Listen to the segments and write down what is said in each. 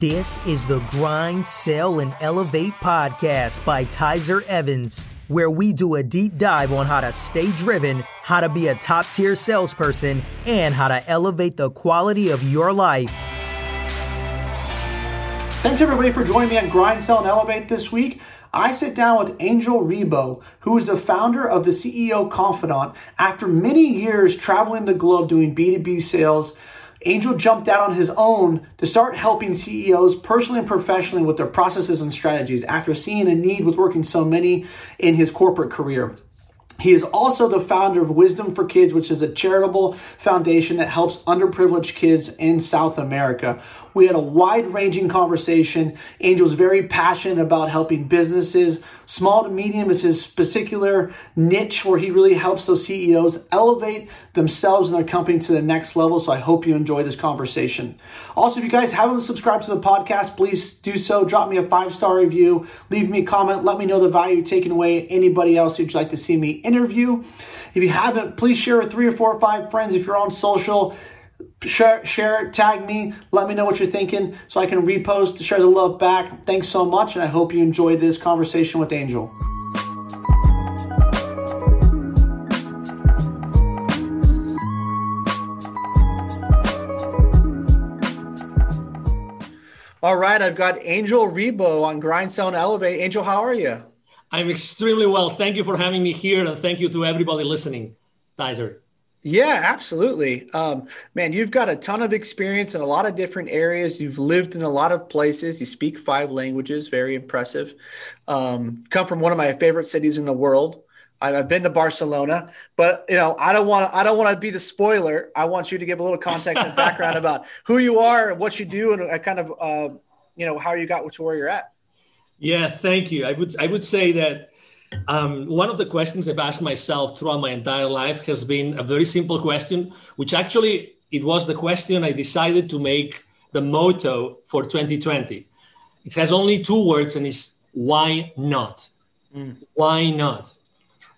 This is the Grind, Sell, and Elevate podcast by Tyzer Evans, where we do a deep dive on how to stay driven, how to be a top tier salesperson, and how to elevate the quality of your life. Thanks everybody for joining me on Grind, Sell, and Elevate this week. I sit down with Angel Ribo, who is the founder of the CEO Confidant. After many years traveling the globe doing B2B sales, Angel jumped out on his own to start helping CEOs personally and professionally with their processes and strategies after seeing a need with working so many in his corporate career. He is also the founder of Wisdom for Kids, which is a charitable foundation that helps underprivileged kids in South America. We had a wide ranging conversation. Angel is very passionate about helping businesses. Small to medium is his particular niche where he really helps those CEOs elevate themselves and their company to the next level. So I hope you enjoy this conversation. Also, if you guys haven't subscribed to the podcast, please do so. Drop me a five star review, leave me a comment, let me know the value you're taking away. Anybody else you'd like to see me interview. If you haven't, please share with three or four or five friends. If you're on social, share, share it, tag me, let me know what you're thinking so I can repost, to share the love back. Thanks so much, and I hope you enjoyed this conversation with Angel. All right, I've got Angel Ribo on Grind Sell Elevate. Angel, how are you? I'm extremely well. Thank you for having me here, and thank you to everybody listening. Tyzer. Yeah, absolutely. Um, man, you've got a ton of experience in a lot of different areas. You've lived in a lot of places. You speak five languages, very impressive. Um, come from one of my favorite cities in the world. I've been to Barcelona, but you know, I don't want to. I don't want to be the spoiler. I want you to give a little context and background about who you are, and what you do, and uh, kind of, uh, you know, how you got to where you're at. Yeah, thank you. I would I would say that um, one of the questions I've asked myself throughout my entire life has been a very simple question, which actually it was the question I decided to make the motto for 2020. It has only two words and it's why not? Mm. Why not?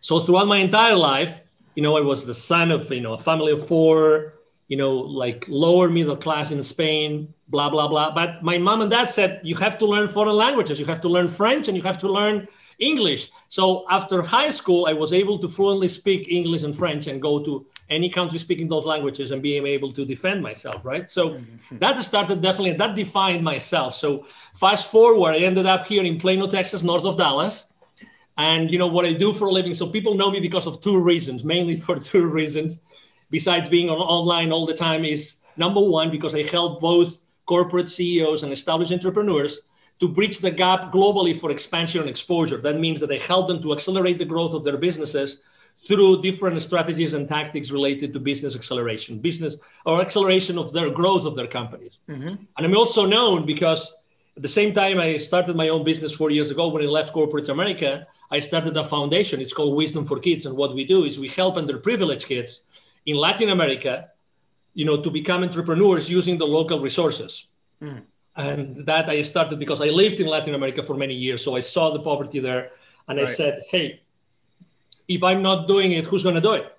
So throughout my entire life, you know, I was the son of, you know, a family of four, you know, like lower middle class in Spain, blah, blah, blah. But my mom and dad said, you have to learn foreign languages. You have to learn French and you have to learn English. So after high school, I was able to fluently speak English and French and go to any country speaking those languages and being able to defend myself, right? So mm-hmm. that started definitely, that defined myself. So fast forward, I ended up here in Plano, Texas, north of Dallas. And you know what I do for a living. So people know me because of two reasons, mainly for two reasons, besides being on online all the time, is number one, because I help both corporate CEOs and established entrepreneurs to bridge the gap globally for expansion and exposure. That means that they help them to accelerate the growth of their businesses through different strategies and tactics related to business acceleration, business or acceleration of their growth of their companies. Mm-hmm. And I'm also known because at the same time I started my own business four years ago when I left corporate America, I started a foundation. It's called Wisdom for Kids. And what we do is we help underprivileged kids in Latin America, you know, to become entrepreneurs using the local resources. Mm and that I started because I lived in Latin America for many years, so I saw the poverty there, and right. I said, "Hey, if I'm not doing it, who's going to do it?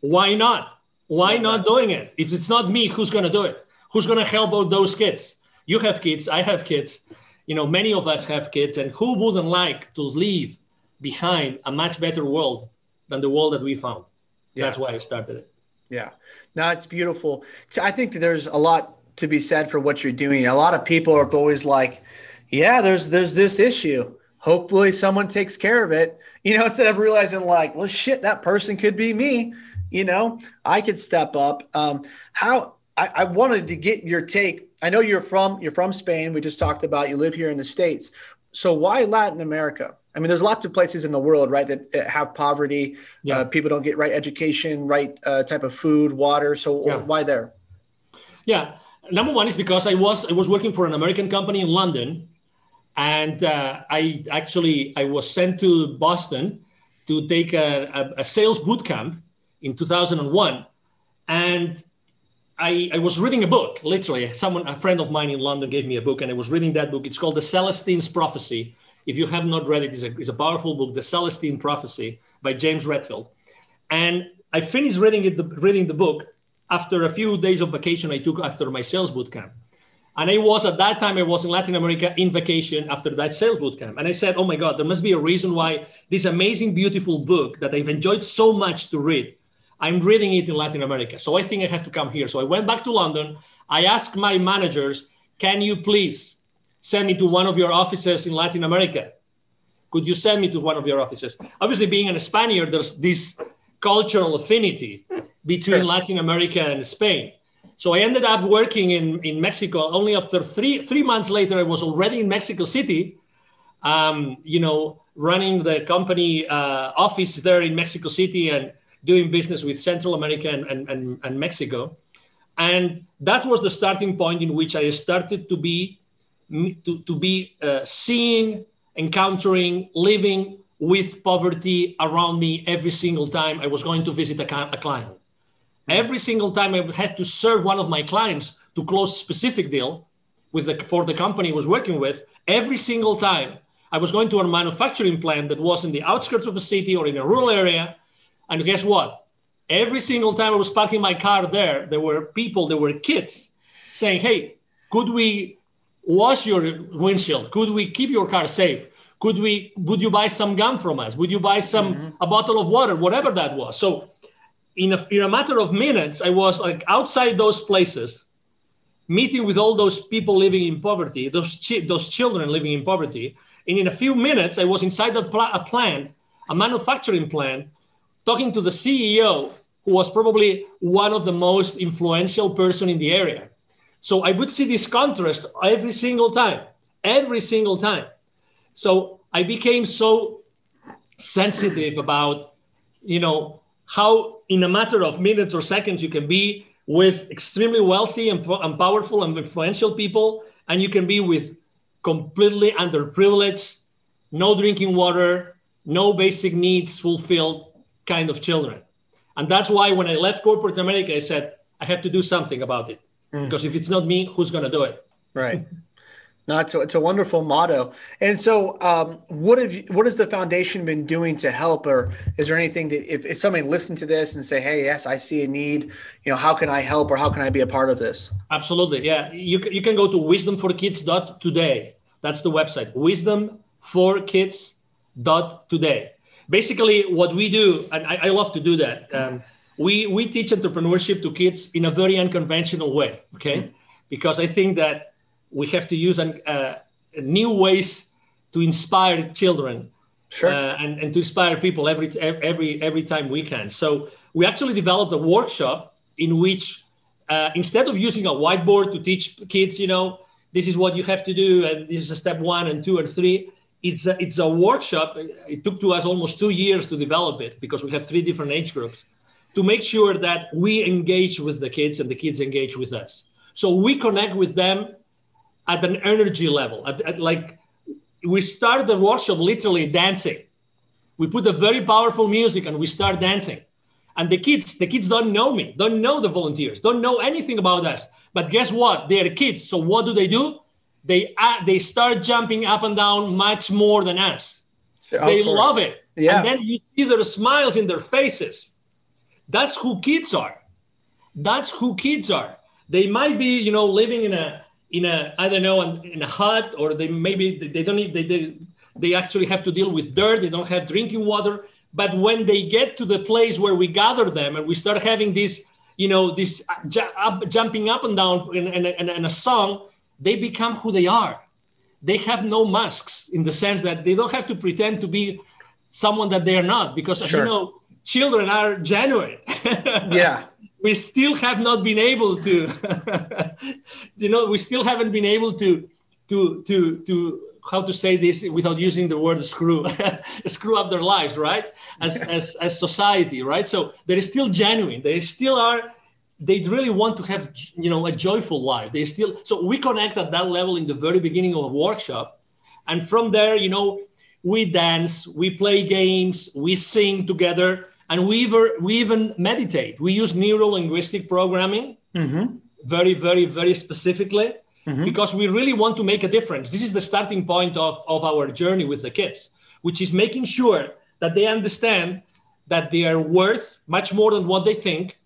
Why not? Why not doing it? If it's not me, who's going to do it? Who's going to help out those kids? You have kids, I have kids. You know, many of us have kids, and who wouldn't like to leave behind a much better world than the world that we found? Yeah. That's why I started it. Yeah, no, it's beautiful. I think there's a lot to be said for what you're doing. A lot of people are always like, yeah, there's there's this issue. Hopefully someone takes care of it. You know, instead of realizing like, well, shit, that person could be me. You know, I could step up. Um, how I, I wanted to get your take. I know you're from you're from Spain. We just talked about you live here in the states. So why Latin America? I mean, there's lots of places in the world, right, that have poverty. Yeah. Uh, people don't get right education, right uh, type of food, water. So yeah. why there? Yeah, number one is because I was I was working for an American company in London, and uh, I actually I was sent to Boston to take a, a, a sales boot camp in 2001, and I, I was reading a book. Literally, someone a friend of mine in London gave me a book, and I was reading that book. It's called The Celestine's Prophecy. If you have not read it, it's a, it's a powerful book, The Celestine Prophecy by James Redfield. And I finished reading it, the, reading the book, after a few days of vacation I took after my sales boot camp. And I was at that time, I was in Latin America in vacation after that sales boot camp. And I said, oh my God, there must be a reason why this amazing, beautiful book that I've enjoyed so much to read, I'm reading it in Latin America. So I think I have to come here. So I went back to London. I asked my managers, can you please send me to one of your offices in Latin America? Could you send me to one of your offices? Obviously, being a Spaniard, there's this cultural affinity between sure. Latin America and Spain. So I ended up working in, in Mexico. Only after three three months later, I was already in Mexico City. Um, you know, running the company uh, office there in Mexico City and doing business with Central America and, and, and, and Mexico. And that was the starting point in which I started to be to, to be uh, seeing, encountering, living with poverty around me every single time I was going to visit a, a client. Every single time I had to serve one of my clients to close a specific deal with the, for the company I was working with, every single time I was going to a manufacturing plant that was in the outskirts of a city or in a rural area. And guess what? Every single time I was parking my car there, there were people, there were kids saying, Hey, could we wash your windshield? Could we keep your car safe? Could we, would you buy some gum from us? Would you buy some, mm-hmm. a bottle of water, whatever that was? So in a, in a matter of minutes, I was like outside those places, meeting with all those people living in poverty, those chi- those children living in poverty, and in a few minutes, I was inside a, pl- a plant, a manufacturing plant, talking to the CEO, who was probably one of the most influential person in the area. So I would see this contrast every single time, every single time. So I became so sensitive about, you know, how in a matter of minutes or seconds you can be with extremely wealthy and, and powerful and influential people, and you can be with completely underprivileged, no drinking water, no basic needs fulfilled kind of children. And that's why when I left corporate America, I said, I have to do something about it. Mm. Because if it's not me, who's going to do it? Right. No, it's a, it's a wonderful motto. And so, um, what have you, what has the foundation been doing to help, or is there anything that if, if somebody listened to this and say, "Hey, yes, I see a need," you know, how can I help, or how can I be a part of this? Absolutely, yeah. You you can go to wisdomforkids.today. That's the website. Wisdomforkids.today. Basically, what we do, and I, I love to do that. Um, we we teach entrepreneurship to kids in a very unconventional way. Okay, mm-hmm. because I think that we have to use an, uh, new ways to inspire children sure. uh, and, and to inspire people every, every, every time we can. So we actually developed a workshop in which uh, instead of using a whiteboard to teach kids, you know, this is what you have to do and this is step one and two and three, it's a, it's a workshop. It took to us almost two years to develop it because we have three different age groups to make sure that we engage with the kids and the kids engage with us. So we connect with them at an energy level. At, at, like we start the workshop literally dancing. We put a very powerful music and we start dancing. And the kids, the kids don't know me, don't know the volunteers, don't know anything about us. But guess what? They're kids. So what do they do? They uh, they start jumping up and down much more than us. they love it. Yeah. And then you see their smiles in their faces. That's who kids are. That's who kids are. They might be, you know, living in a in a I don't know in a hut or they maybe they don't need, they, they they actually have to deal with dirt they don't have drinking water. But when they get to the place where we gather them and we start having this you know this up, jumping up and down in a song they become who they are. They have no masks in the sense that they don't have to pretend to be someone that they are not because sure. you know children are genuine. Yeah we still have not been able to you know we still haven't been able to to to to how to say this without using the word screw screw up their lives right? As as as society right? So they're still genuine. They still are they really want to have you know a joyful life. They still so we connect at that level in the very beginning of a workshop. And from there you know we dance we play games we sing together and we even, we even meditate. We use neuro linguistic programming mm-hmm. very, very, very specifically mm-hmm. because we really want to make a difference. This is the starting point of, of our journey with the kids, which is making sure that they understand that they are worth much more than what they think,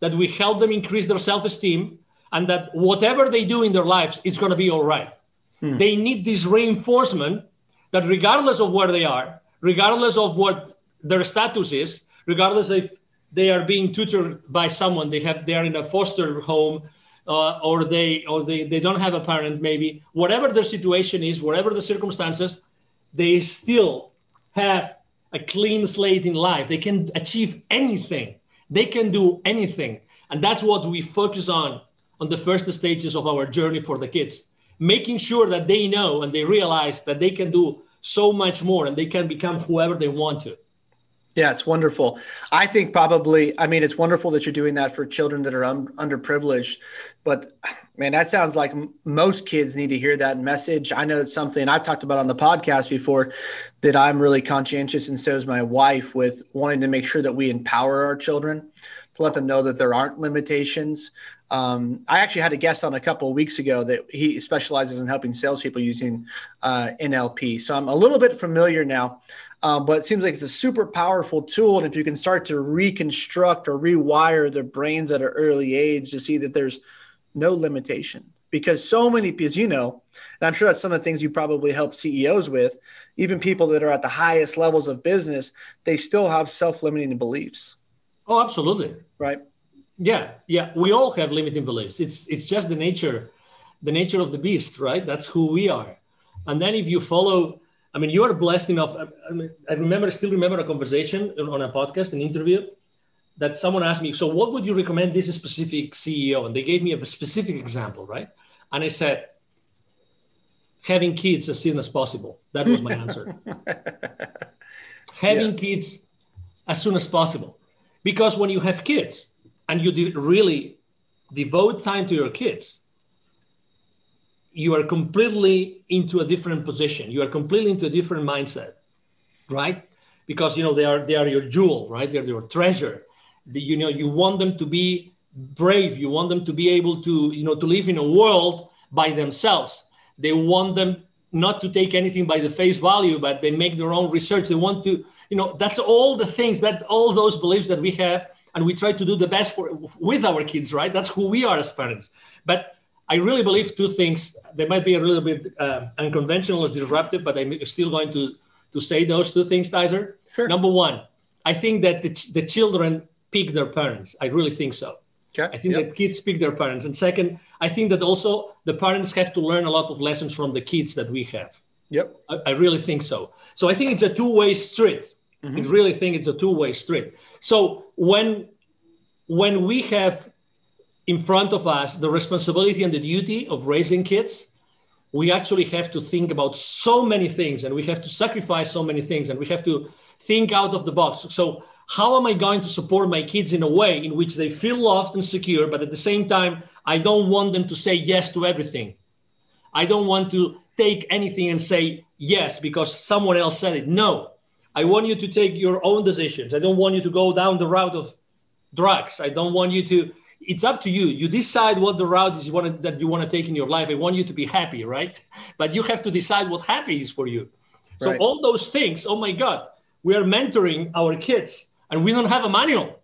that we help them increase their self esteem, and that whatever they do in their lives, it's going to be all right. Hmm. They need this reinforcement that regardless of where they are, regardless of what their status is, regardless if they are being tutored by someone, they have they are in a foster home, uh, or they or they, they don't have a parent, maybe whatever their situation is, whatever the circumstances, they still have a clean slate in life. They can achieve anything. They can do anything. And that's what we focus on on the first stages of our journey for the kids, making sure that they know and they realize that they can do so much more and they can become whoever they want to. Yeah, it's wonderful. I think probably, I mean, it's wonderful that you're doing that for children that are un- underprivileged. But man, that sounds like m- most kids need to hear that message. I know it's something I've talked about on the podcast before that I'm really conscientious, and so is my wife, with wanting to make sure that we empower our children to let them know that there aren't limitations. Um, I actually had a guest on a couple of weeks ago that he specializes in helping salespeople using uh, NLP. So I'm a little bit familiar now um, but it seems like it's a super powerful tool. And if you can start to reconstruct or rewire their brains at an early age to see that there's no limitation, because so many, as you know, and I'm sure that's some of the things you probably help CEOs with, even people that are at the highest levels of business, they still have self limiting beliefs. Oh, absolutely. Right. Yeah. Yeah. We all have limiting beliefs. It's, it's just the nature, the nature of the beast, right? That's who we are. And then if you follow, I mean, you are blessed enough. I, mean, I remember, still remember a conversation on a podcast, an interview, that someone asked me, "So, what would you recommend this specific CEO?" And they gave me a specific example, right? And I said, "Having kids as soon as possible." That was my answer. Having yeah. kids as soon as possible, because when you have kids and you really devote time to your kids, you are completely into a different position. You are completely into a different mindset, right? Because you know they are they are your jewel, right? They're your treasure. The, you know you want them to be brave. You want them to be able to you know to live in a world by themselves. They want them not to take anything by the face value, but they make their own research. They want to you know that's all the things that all those beliefs that we have, and we try to do the best for with our kids, right? That's who we are as parents. But I really believe two things. They might be a little bit uh, unconventional or disruptive, but I'm still going to, to say those two things, Tyzer. Sure. Number one, I think that the, the children pick their parents. I really think so. Okay. I think yep. that kids pick their parents. And second, I think that also the parents have to learn a lot of lessons from the kids that we have. Yep. I, I really think so. So I think it's a two-way street. Mm-hmm. I really think it's a two-way street. So when when we have in front of us the responsibility and the duty of raising kids, we actually have to think about so many things and we have to sacrifice so many things and we have to think out of the box. So, how am I going to support my kids in a way in which they feel loved and secure, but at the same time, I don't want them to say yes to everything? I don't want to take anything and say yes because someone else said it. No, I want you to take your own decisions. I don't want you to go down the route of drugs. I don't want you to it's up to you. You decide what the route is you want to, that you want to take in your life. I want you to be happy, right? But you have to decide what happy is for you. So right. all those things, oh my God, we are mentoring our kids and we don't have a manual.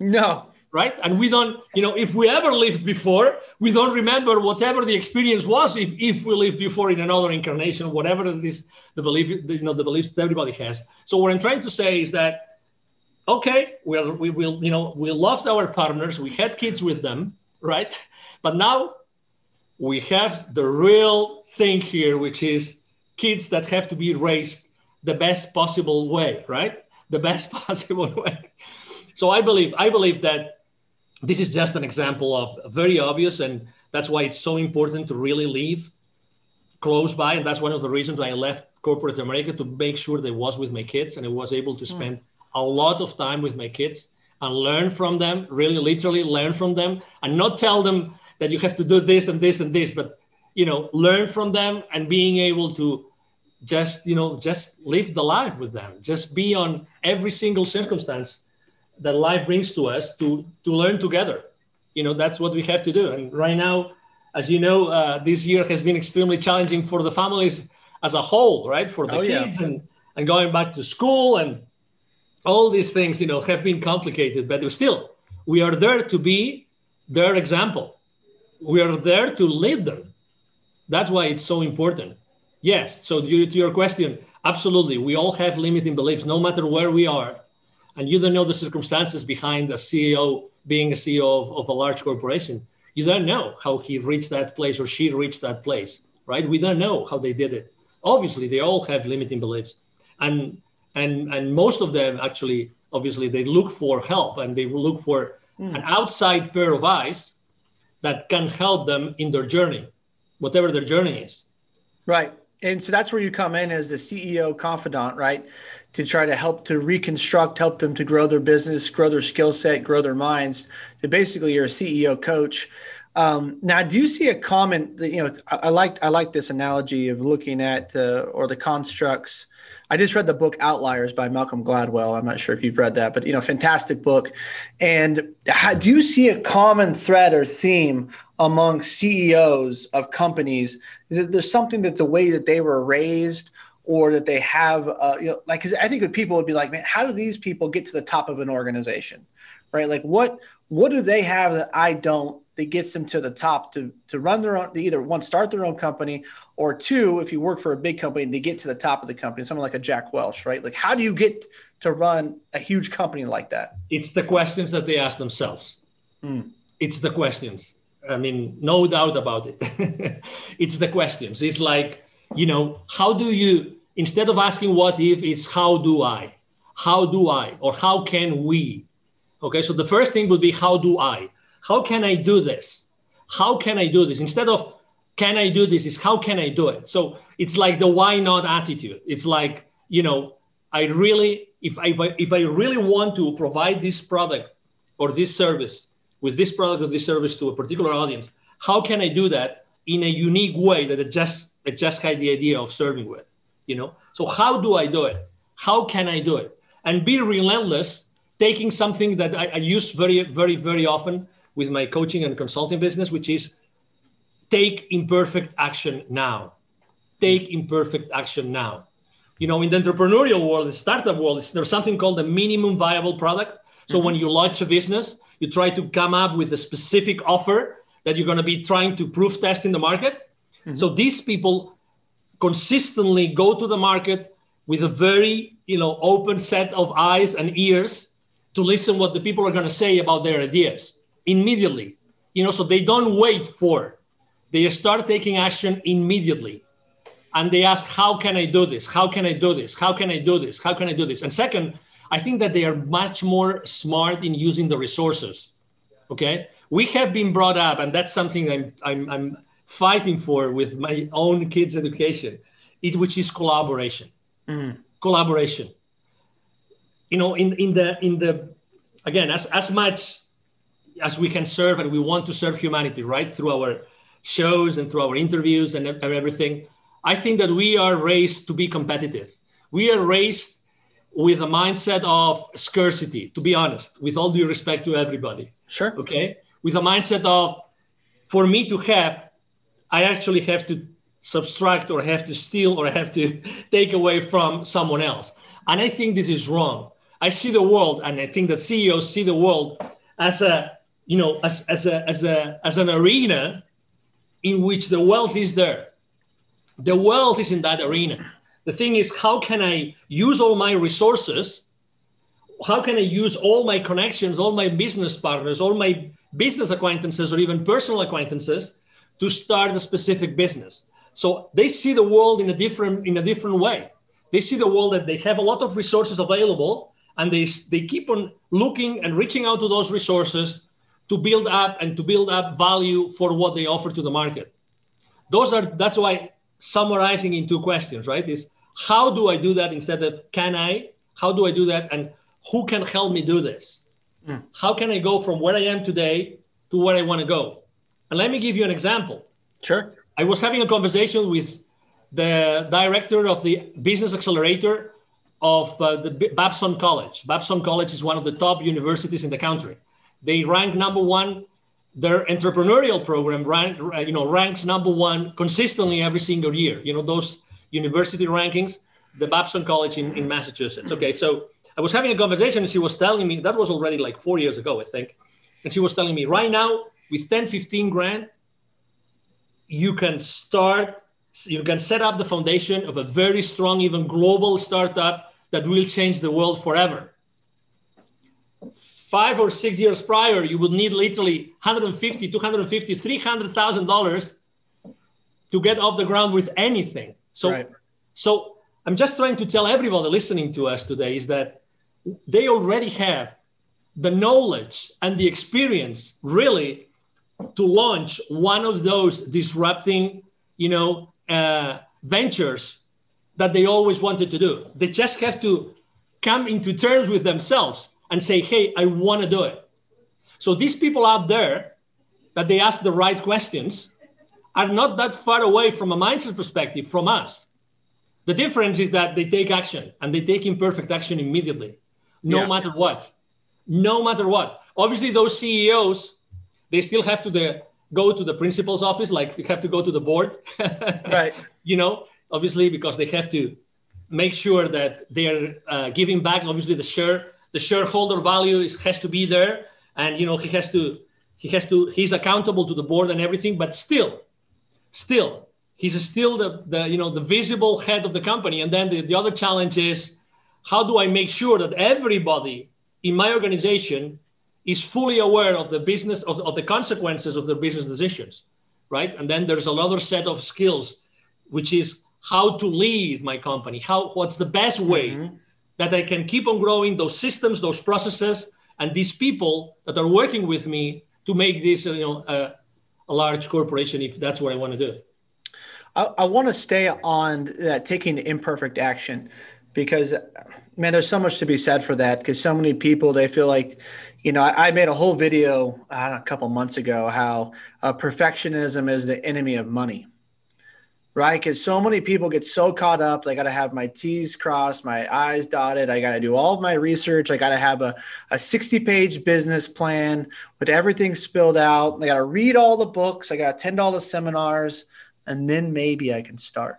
No. Right. And we don't, you know, if we ever lived before, we don't remember whatever the experience was if, if we lived before in another incarnation, whatever it is, the belief, you know, the beliefs that everybody has. So what I'm trying to say is that okay, we'll, we will, you know, we loved our partners, we had kids with them, right? But now we have the real thing here, which is kids that have to be raised the best possible way, right? The best possible way. So I believe, I believe that this is just an example of very obvious, and that's why it's so important to really leave close by. And that's one of the reasons I left corporate America to make sure that I was with my kids and I was able to hmm. spend mm a lot of time with my kids and learn from them, really literally learn from them and not tell them that you have to do this and this and this, but you know, learn from them and being able to just, you know, just live the life with them, just be on every single circumstance that life brings to us to to learn together. You know, that's what we have to do. And right now, as you know, uh, this year has been extremely challenging for the families as a whole, right? For the oh, kids yeah. and and going back to school and all these things, you know, have been complicated, but still, we are there to be their example. we are there to lead them. That's why it's so important. Yes. So to your question, absolutely, we all have limiting beliefs, no matter where we are, and you don't know the circumstances behind a CEO being a CEO of, of a large corporation. You don't know how he reached that place or she reached that place, right? We don't know how they did it. Obviously, they all have limiting beliefs, and and and most of them actually, obviously, they look for help and they will look for mm. an outside pair of eyes that can help them in their journey, whatever their journey is. Right. And so that's where you come in as the CEO confidant, right? To try to help to reconstruct, help them to grow their business, grow their skill set, grow their minds. To basically, you're a CEO coach. Um, now, do you see a common? You know, I, I like I like this analogy of looking at uh, or the constructs I just read the book Outliers by Malcolm Gladwell. I'm not sure if you've read that, but you know, fantastic book. And how, do you see a common thread or theme among CEOs of companies? Is it there's something that the way that they were raised or that they have, uh, you know, like, cause I think people would be like, man, how do these people get to the top of an organization? Right. Like what, what do they have that I don't that gets them to the top to to run their own, to either one start their own company or two, if you work for a big company, to get to the top of the company, someone like a Jack Welch, right? Like, how do you get to run a huge company like that? It's the questions that they ask themselves. Mm. It's the questions. I mean, no doubt about it. it's the questions. It's like, you know, how do you, instead of asking what if, it's how do I? How do I? Or how can we? Okay, so the first thing would be how do I? How can I do this? How can I do this? Instead of can I do this, is how can I do it? So it's like the why not attitude. It's like, you know, I really, if I, if I really want to provide this product or this service with this product or this service to a particular audience, how can I do that in a unique way that it just, it just had the idea of serving with, you know? So how do I do it? How can I do it? And be relentless, taking something that I, I use very, very, very often with my coaching and consulting business, which is take imperfect action now. Take imperfect action now. You know, in the entrepreneurial world, the startup world, there's something called the minimum viable product. So mm-hmm. when you launch a business, you try to come up with a specific offer that you're going to be trying to proof test in the market. Mm-hmm. So these people consistently go to the market with a very, you know, open set of eyes and ears to listen what the people are going to say about their ideas immediately. You know, so they don't wait for, they start taking action immediately. And they ask, how can I do this? How can I do this? How can I do this? How can I do this? And second, I think that they are much more smart in using the resources. Okay. We have been brought up, and that's something I'm, I'm, I'm fighting for with my own kids' education, it, which is collaboration. Mm. Collaboration. You know, in, in the in the again, as, as much as we can serve and we want to serve humanity, right? Through our shows and through our interviews and, and everything. I think that we are raised to be competitive. We are raised with a mindset of scarcity, to be honest, with all due respect to everybody. Sure. Okay. With a mindset of, for me to have, I actually have to subtract or have to steal or have to take away from someone else. And I think this is wrong. I see the world, and I think that CEOs see the world as a you know, as, as, a, as, a, as an arena in which the wealth is there. The wealth is in that arena. The thing is, how can I use all my resources? How can I use all my connections, all my business partners, all my business acquaintances, or even personal acquaintances to start a specific business? So they see the world in a different in a different way. They see the world that they have a lot of resources available, and they they keep on looking and reaching out to those resources to build up and to build up value for what they offer to the market. Those are that's why summarizing in two questions, right? Is how do I do that instead of can I? How do I do that? And who can help me do this? Mm. How can I go from where I am today to where I want to go? And let me give you an example. Sure. I was having a conversation with the director of the business accelerator of uh, the Babson College. Babson College is one of the top universities in the country. They rank number one. Their entrepreneurial program rank, you know, ranks number one consistently every single year. You know, those university rankings, the Babson College in, in Massachusetts. Okay, so I was having a conversation and she was telling me, that was already like four years ago, I think. And she was telling me, right now, with 10, 15 grand, you can start, you can set up the foundation of a very strong, even global startup that will change the world forever. Five or six years prior, you would need literally 150, 250, 300,000 dollars to get off the ground with anything. So, right. so I'm just trying to tell everybody listening to us today is that they already have the knowledge and the experience really to launch one of those disrupting, you know, uh, ventures that they always wanted to do. They just have to come into terms with themselves and say, "Hey, I want to do it." So these people out there that they ask the right questions are not that far away from a mindset perspective from us. The difference is that they take action and they take imperfect action immediately, no yeah. matter what. No matter what. Obviously, those CEOs they still have to the, go to the principal's office, like they have to go to the board. right. You know, obviously, because they have to make sure that they're uh, giving back. Obviously, the share, the shareholder value is, has to be there, and you know he has to, he has to, he's accountable to the board and everything. But still, still, he's still the, the you know the visible head of the company. And then the, the other challenge is, how do I make sure that everybody in my organization is fully aware of the business of, of the consequences of their business decisions right and then there's another set of skills which is how to lead my company how what's the best way mm-hmm. that i can keep on growing those systems those processes and these people that are working with me to make this you know a, a large corporation if that's what i want to do i, I want to stay on that taking the imperfect action because man there's so much to be said for that because so many people they feel like you know, I, I made a whole video know, a couple months ago how uh, perfectionism is the enemy of money, right? Because so many people get so caught up. They got to have my T's crossed, my I's dotted. I got to do all of my research. I got to have a, a 60 page business plan with everything spilled out. I got to read all the books. I got $10 seminars, and then maybe I can start.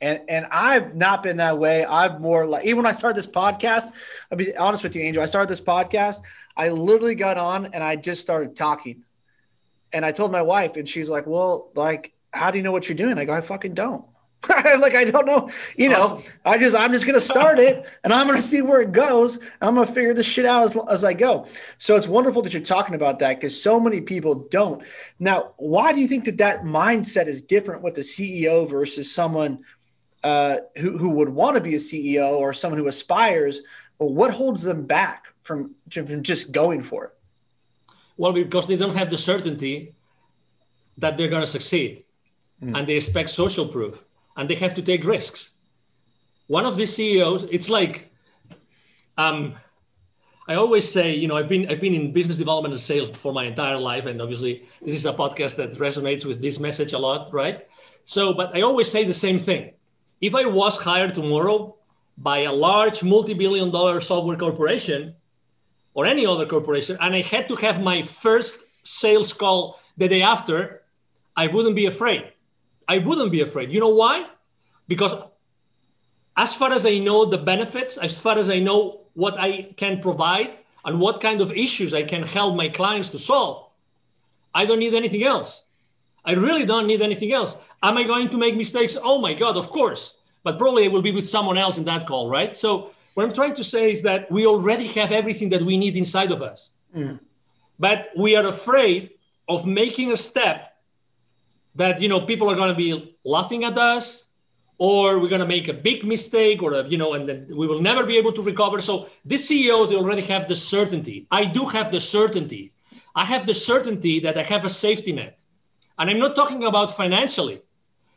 And and I've not been that way. I've more like even when I started this podcast, I'll be honest with you, Angel. I started this podcast. I literally got on and I just started talking. And I told my wife, and she's like, Well, like, how do you know what you're doing? I go, I fucking don't. like I don't know, you know. Awesome. I just I'm just gonna start it, and I'm gonna see where it goes. I'm gonna figure this shit out as, as I go. So it's wonderful that you're talking about that because so many people don't. Now, why do you think that that mindset is different with the CEO versus someone uh, who who would want to be a CEO or someone who aspires? Well, what holds them back from, from just going for it? Well, because they don't have the certainty that they're going to succeed mm. and they expect social proof and they have to take risks. One of the CEOs, it's like, um, I always say, you know, I've been I've been in business development and sales for my entire life, and obviously this is a podcast that resonates with this message a lot, right? So, but I always say the same thing. If I was hired tomorrow by a large multi-billion dollar software corporation, or any other corporation, and I had to have my first sales call the day after, I wouldn't be afraid. I wouldn't be afraid. You know why? Because as far as I know the benefits, as far as I know what I can provide and what kind of issues I can help my clients to solve, I don't need anything else. I really don't need anything else. Am I going to make mistakes? Oh my God, of course. But probably I will be with someone else in that call, right? So what I'm trying to say is that we already have everything that we need inside of us. Mm. But we are afraid of making a step that you know people are going to be laughing at us or we're going to make a big mistake or you know and then we will never be able to recover so these ceos they already have the certainty i do have the certainty i have the certainty that i have a safety net and i'm not talking about financially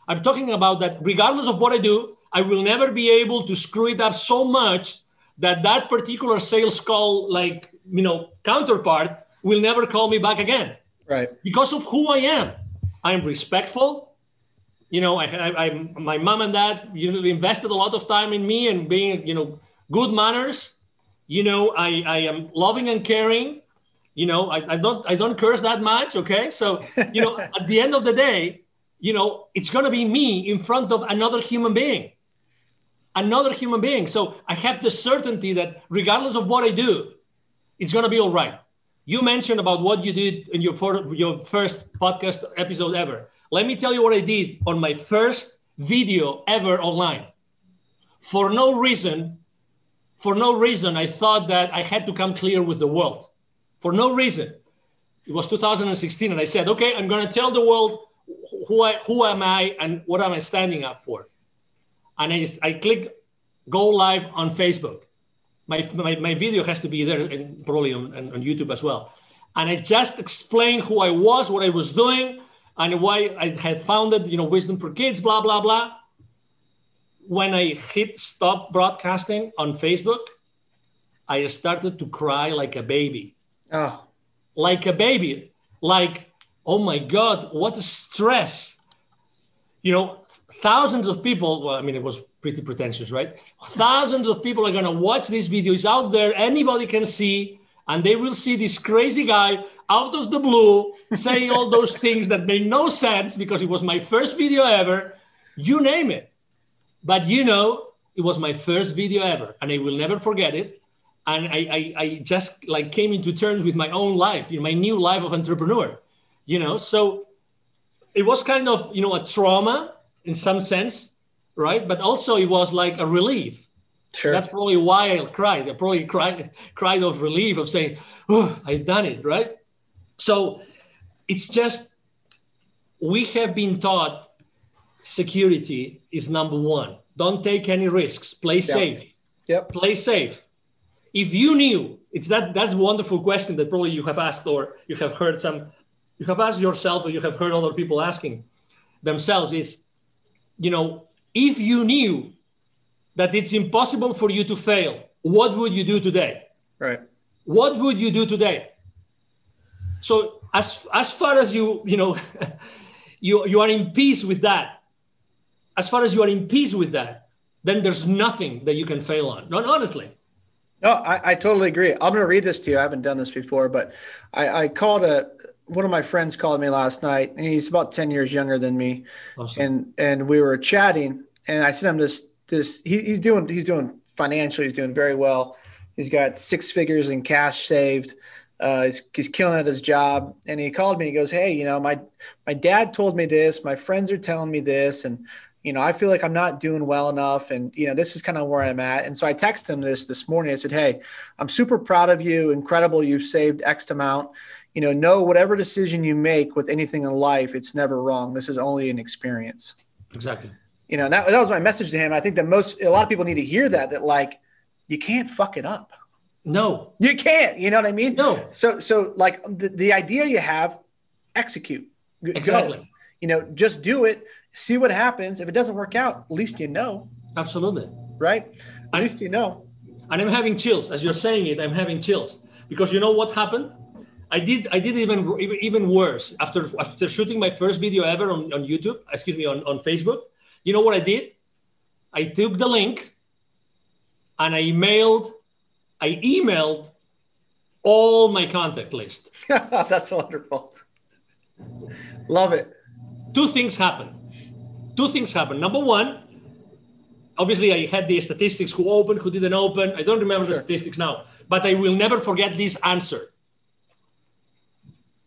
i'm talking about that regardless of what i do I will never be able to screw it up so much that that particular sales call, like, you know, counterpart will never call me back again. Right. Because of who I am. I'm respectful. You know, I, I, I my mom and dad, you know, invested a lot of time in me and being, you know, good manners. You know, I, I am loving and caring. You know, I, I don't I don't curse that much. Okay. So, you know, at the end of the day, you know, it's gonna be me in front of another human being another human being. So I have the certainty that regardless of what I do, it's going to be all right. You mentioned about what you did in your, for, your first podcast episode ever. Let me tell you what I did on my first video ever online. For no reason, for no reason, I thought that I had to come clear with the world. For no reason. It was 2016, and I said, okay, I'm going to tell the world who, I, who am I and what am I standing up for. And I, I click go live on Facebook. My, my, my video has to be there and probably on, on YouTube as well. And I just explained who I was, what I was doing, and why I had founded, you know, Wisdom for Kids, blah, blah, blah. When I hit stop broadcasting on Facebook, I started to cry like a baby. Oh. Like a baby. Like, oh my God, what a stress. You know, thousands of people, well, I mean, it was pretty pretentious, right? Thousands of people are going to watch this video. It's out there. Anybody can see, and they will see this crazy guy out of the blue saying all those things that made no sense because it was my first video ever. You name it. But you know, it was my first video ever, and I will never forget it. And I, I, I just like came into terms with my own life, you know, my new life of entrepreneur. You know, so it was kind of you know a trauma in some sense, right? But also it was like a relief. Sure. That's probably why I cried. I probably cried cried of relief of saying, "Oh, I've done it," right? So it's just we have been taught security is number one. Don't take any risks. Play safe. Yep. Play safe. If you knew, it's that that's a wonderful question that probably you have asked or you have heard some, you have asked yourself or you have heard other people asking themselves is, you know, if you knew that it's impossible for you to fail, what would you do today? Right. what would you do today so as as far as you you know you you are in peace with that as far as you are in peace with that then there's nothing that you can fail on not honestly No, I, I totally agree. I'm going to read this to you. I haven't done this before, but I, I called a one of my friends called me last night, and he's about ten years younger than me, Awesome. and and we were chatting, and I sent him this this he, he's doing he's doing financially he's doing very well. He's got six figures in cash saved. Uh, he's, he's killing at his job, and he called me. He goes, "Hey, you know, my my dad told me this. My friends are telling me this, and you know, I feel like I'm not doing well enough. And, you know, this is kind of where I'm at. And so I texted him this this morning. I said, Hey, I'm super proud of you. Incredible. You've saved X amount. You know, know whatever decision you make with anything in life, it's never wrong. This is only an experience. exactly You know, that, that was my message to him. I think that most, a lot of people need to hear that, that like, you can't fuck it up. no You can't, you know what I mean? no So, so like the, the idea you have, execute. Go. exactly You know, just do it. See what happens. If it doesn't work out, at least you know. absolutely right? At I- least you know. and i'm having chills as you're saying it i'm having chills because you know what happened i did i did even even, worse after after shooting my first video ever on, on youtube excuse me on, on facebook you know what i did i took the link and i emailed i emailed all my contact list That's wonderful. Love it. two things happened. Two things happened. Number one, obviously, I had the statistics who opened, who didn't open. I don't remember the statistics now, but I will never forget this answer.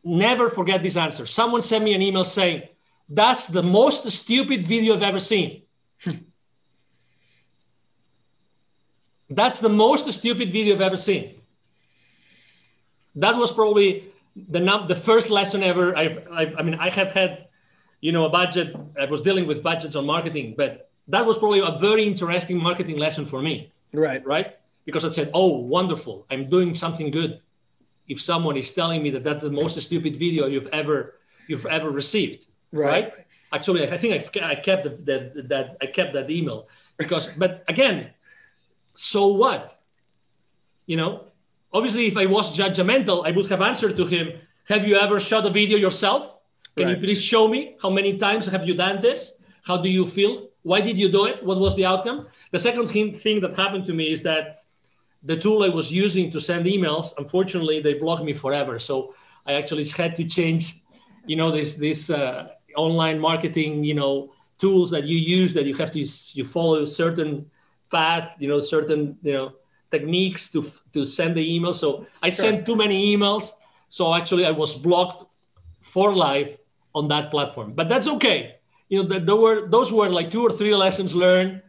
Never forget this answer. Someone sent me an email saying, That's the most stupid video I've ever seen. Hmm. That's the most stupid video I've ever seen. That was probably the num- the first lesson ever. I've, I've, I mean, I had had, you know, a budget. I was dealing with budgets on marketing, but that was probably a very interesting marketing lesson for me, Right. right? Because I said, "Oh, wonderful! I'm doing something good." If someone is telling me that that's the most stupid video you've ever you've ever received, Right. right? Actually, I think I, I kept the, that I kept that email because, but again, so what? You know, obviously, if I was judgmental, I would have answered to him, "Have you ever shot a video yourself? Can you please show me how many times have you done this? How do you feel? Why did you do it? What was the outcome?" The second thing that happened to me is that the tool I was using to send emails, unfortunately, they blocked me forever. So I actually had to change, you know, this this uh, online marketing, you know, tools that you use that you have to you follow certain path, you know, certain you know techniques to to send the email. So I Sure. sent too many emails. So actually, I was blocked for life, on that platform. But that's okay. You know, there were those were like two or three lessons learned,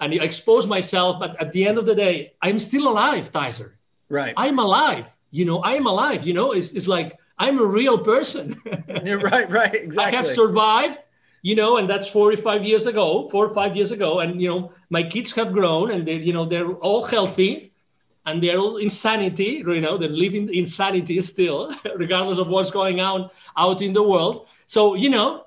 and I expose myself. But at the end of the day, I'm still alive, Tyzer. Right. I'm alive. You know, I'm alive. You know, it's, it's like I'm a real person. Right, right, exactly. I have survived, you know, and that's 45 years ago, four or five years ago. And, you know, my kids have grown and they, you know, they're all healthy and they're all insanity, you know, they're living insanity still, regardless of what's going on out in the world. So, you know,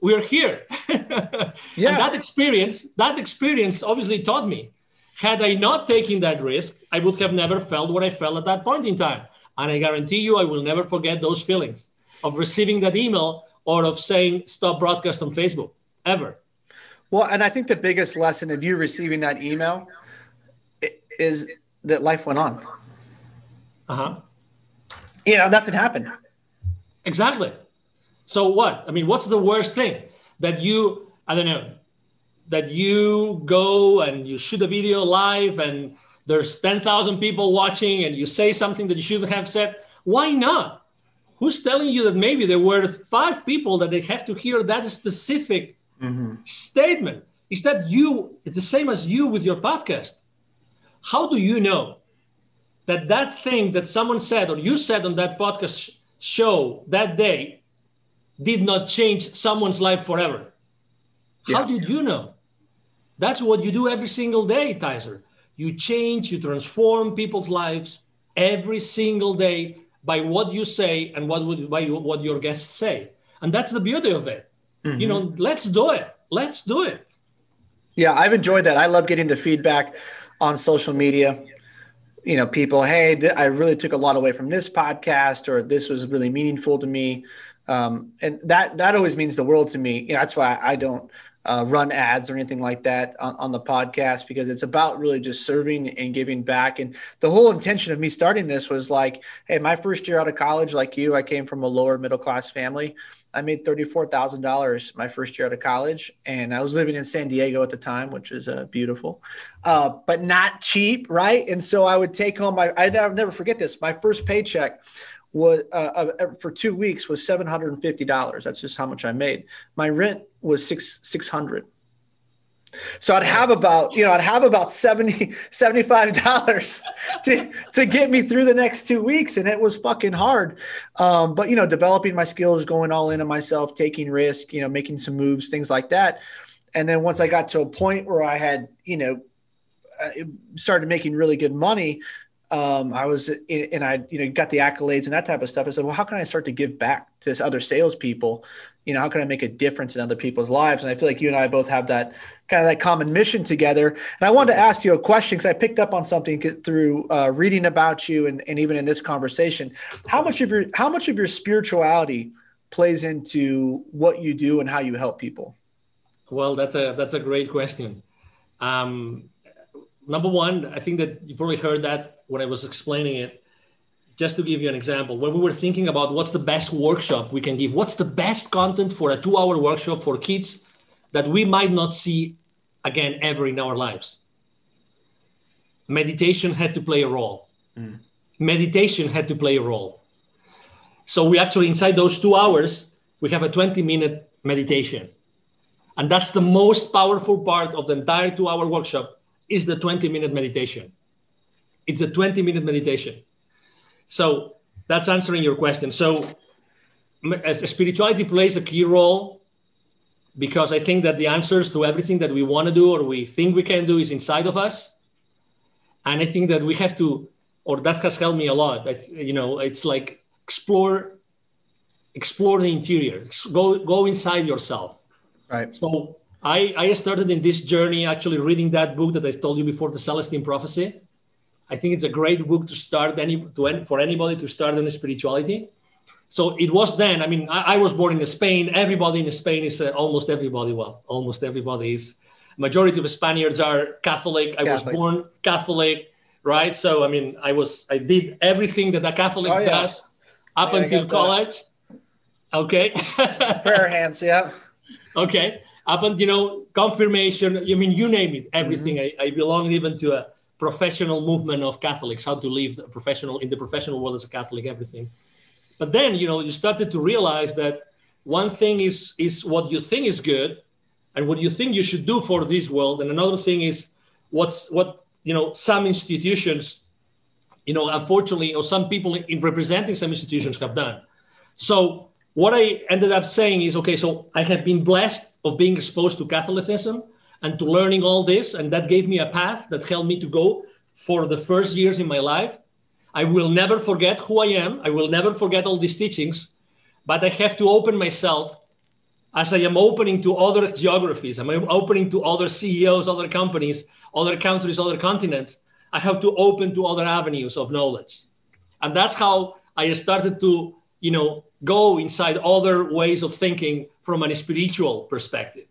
we're here. yeah. And that experience, that experience obviously taught me. Had I not taken that risk, I would have never felt what I felt at that point in time. And I guarantee you, I will never forget those feelings of receiving that email or of saying stop broadcast on Facebook ever. Well, and I think the biggest lesson of you receiving that email is that life went on. Uh huh. You know, nothing happened. Exactly. So what? I mean, what's the worst thing that you? I don't know. That you go and you shoot a video live and there's 10,000 people watching and you say something that you shouldn't have said. Why not? Who's telling you that maybe there were five people that they have to hear that specific mm-hmm. statement? Is that you? It's the same as you with your podcast. How do you know that that thing that someone said or you said on that podcast show that day did not change someone's life forever? Yeah. How did you know? That's what you do every single day, Tyzer. You change, you transform people's lives every single day by what you say and what would by what your guests say. And that's the beauty of it. Mm-hmm. You know, let's do it. Let's do it. Yeah, I've enjoyed that. I love getting the feedback on social media. You know, people, hey, th- I really took a lot away from this podcast, or this was really meaningful to me, um, and that that always means the world to me. You know, that's why I don't uh, run ads or anything like that on, on, the podcast because it's about really just serving and giving back. And the whole intention of me starting this was like, hey, my first year out of college, like you, I came from a lower middle class family. I made $34,000 my first year out of college. And I was living in San Diego at the time, which is uh, beautiful, uh, but not cheap. Right. And so I would take home my, I'd never forget this. My first paycheck was uh, uh, for two weeks was seven hundred and fifty dollars. That's just how much I made. My rent was six six hundred. So I'd have about, you know, I'd have about 70, 75 dollars to to get me through the next two weeks. And it was fucking hard. Um, but you know, developing my skills, going all in on myself, taking risk, you know, making some moves, things like that. And then once I got to a point where I had, you know, uh, started making really good money, um, I was in, and I, you know, got the accolades and that type of stuff. I said, well, how can I start to give back to other salespeople? You know, how can I make a difference in other people's lives? And I feel like you and I both have that kind of that common mission together. And I wanted to ask you a question because I picked up on something through uh, reading about you and, and even in this conversation. How much of your how much of your spirituality plays into what you do and how you help people? Well, that's a that's a great question. Um, number one, I think that you probably heard that when I was explaining it, just to give you an example, when we were thinking about what's the best workshop we can give, what's the best content for a two hour workshop for kids that we might not see again ever in our lives, meditation had to play a role. Mm. Meditation had to play a role. So we actually, inside those two hours, we have a 20 minute meditation. And that's the most powerful part of the entire two hour workshop is the 20 minute meditation. It's a 20 minute meditation. So that's answering your question. So uh, spirituality plays a key role because I think that the answers to everything that we want to do or we think we can do is inside of us. And I think that we have to, or that has helped me a lot. I, you know, it's like explore, explore the interior, go, go inside yourself. Right. So I, I started in this journey actually reading that book that I told you before, The Celestine Prophecy. I think it's a great book to start any to for anybody to start in spirituality. So it was then. I mean, I, I was born in Spain. Everybody in Spain is uh, almost everybody. Well, almost everybody is. Majority of Spaniards are Catholic. I Catholic. was born Catholic, right? So I mean, I was I did everything that a Catholic oh, yeah. does up yeah, until college. Okay. Prayer hands, yeah. Okay. Up until you know confirmation. I mean, you name it. Everything. Mm-hmm. I, I belong even to a professional movement of Catholics, how to live professional in the professional world as a Catholic, everything. But then, you know, you started to realize that one thing is is what you think is good and what you think you should do for this world. And another thing is what's what you know some institutions you know unfortunately or some people in representing some institutions have done. So what i ended up saying is okay so i have been blessed of being exposed to catholicism and to learning all this and that gave me a path that helped me to go for the first years in my life i will never forget who i am i will never forget all these teachings but i have to open myself as I am opening to other geographies, I'm opening to other CEOs, other companies, other countries, other continents, I have to open to other avenues of knowledge. And that's how I started to, you know, go inside other ways of thinking from a spiritual perspective.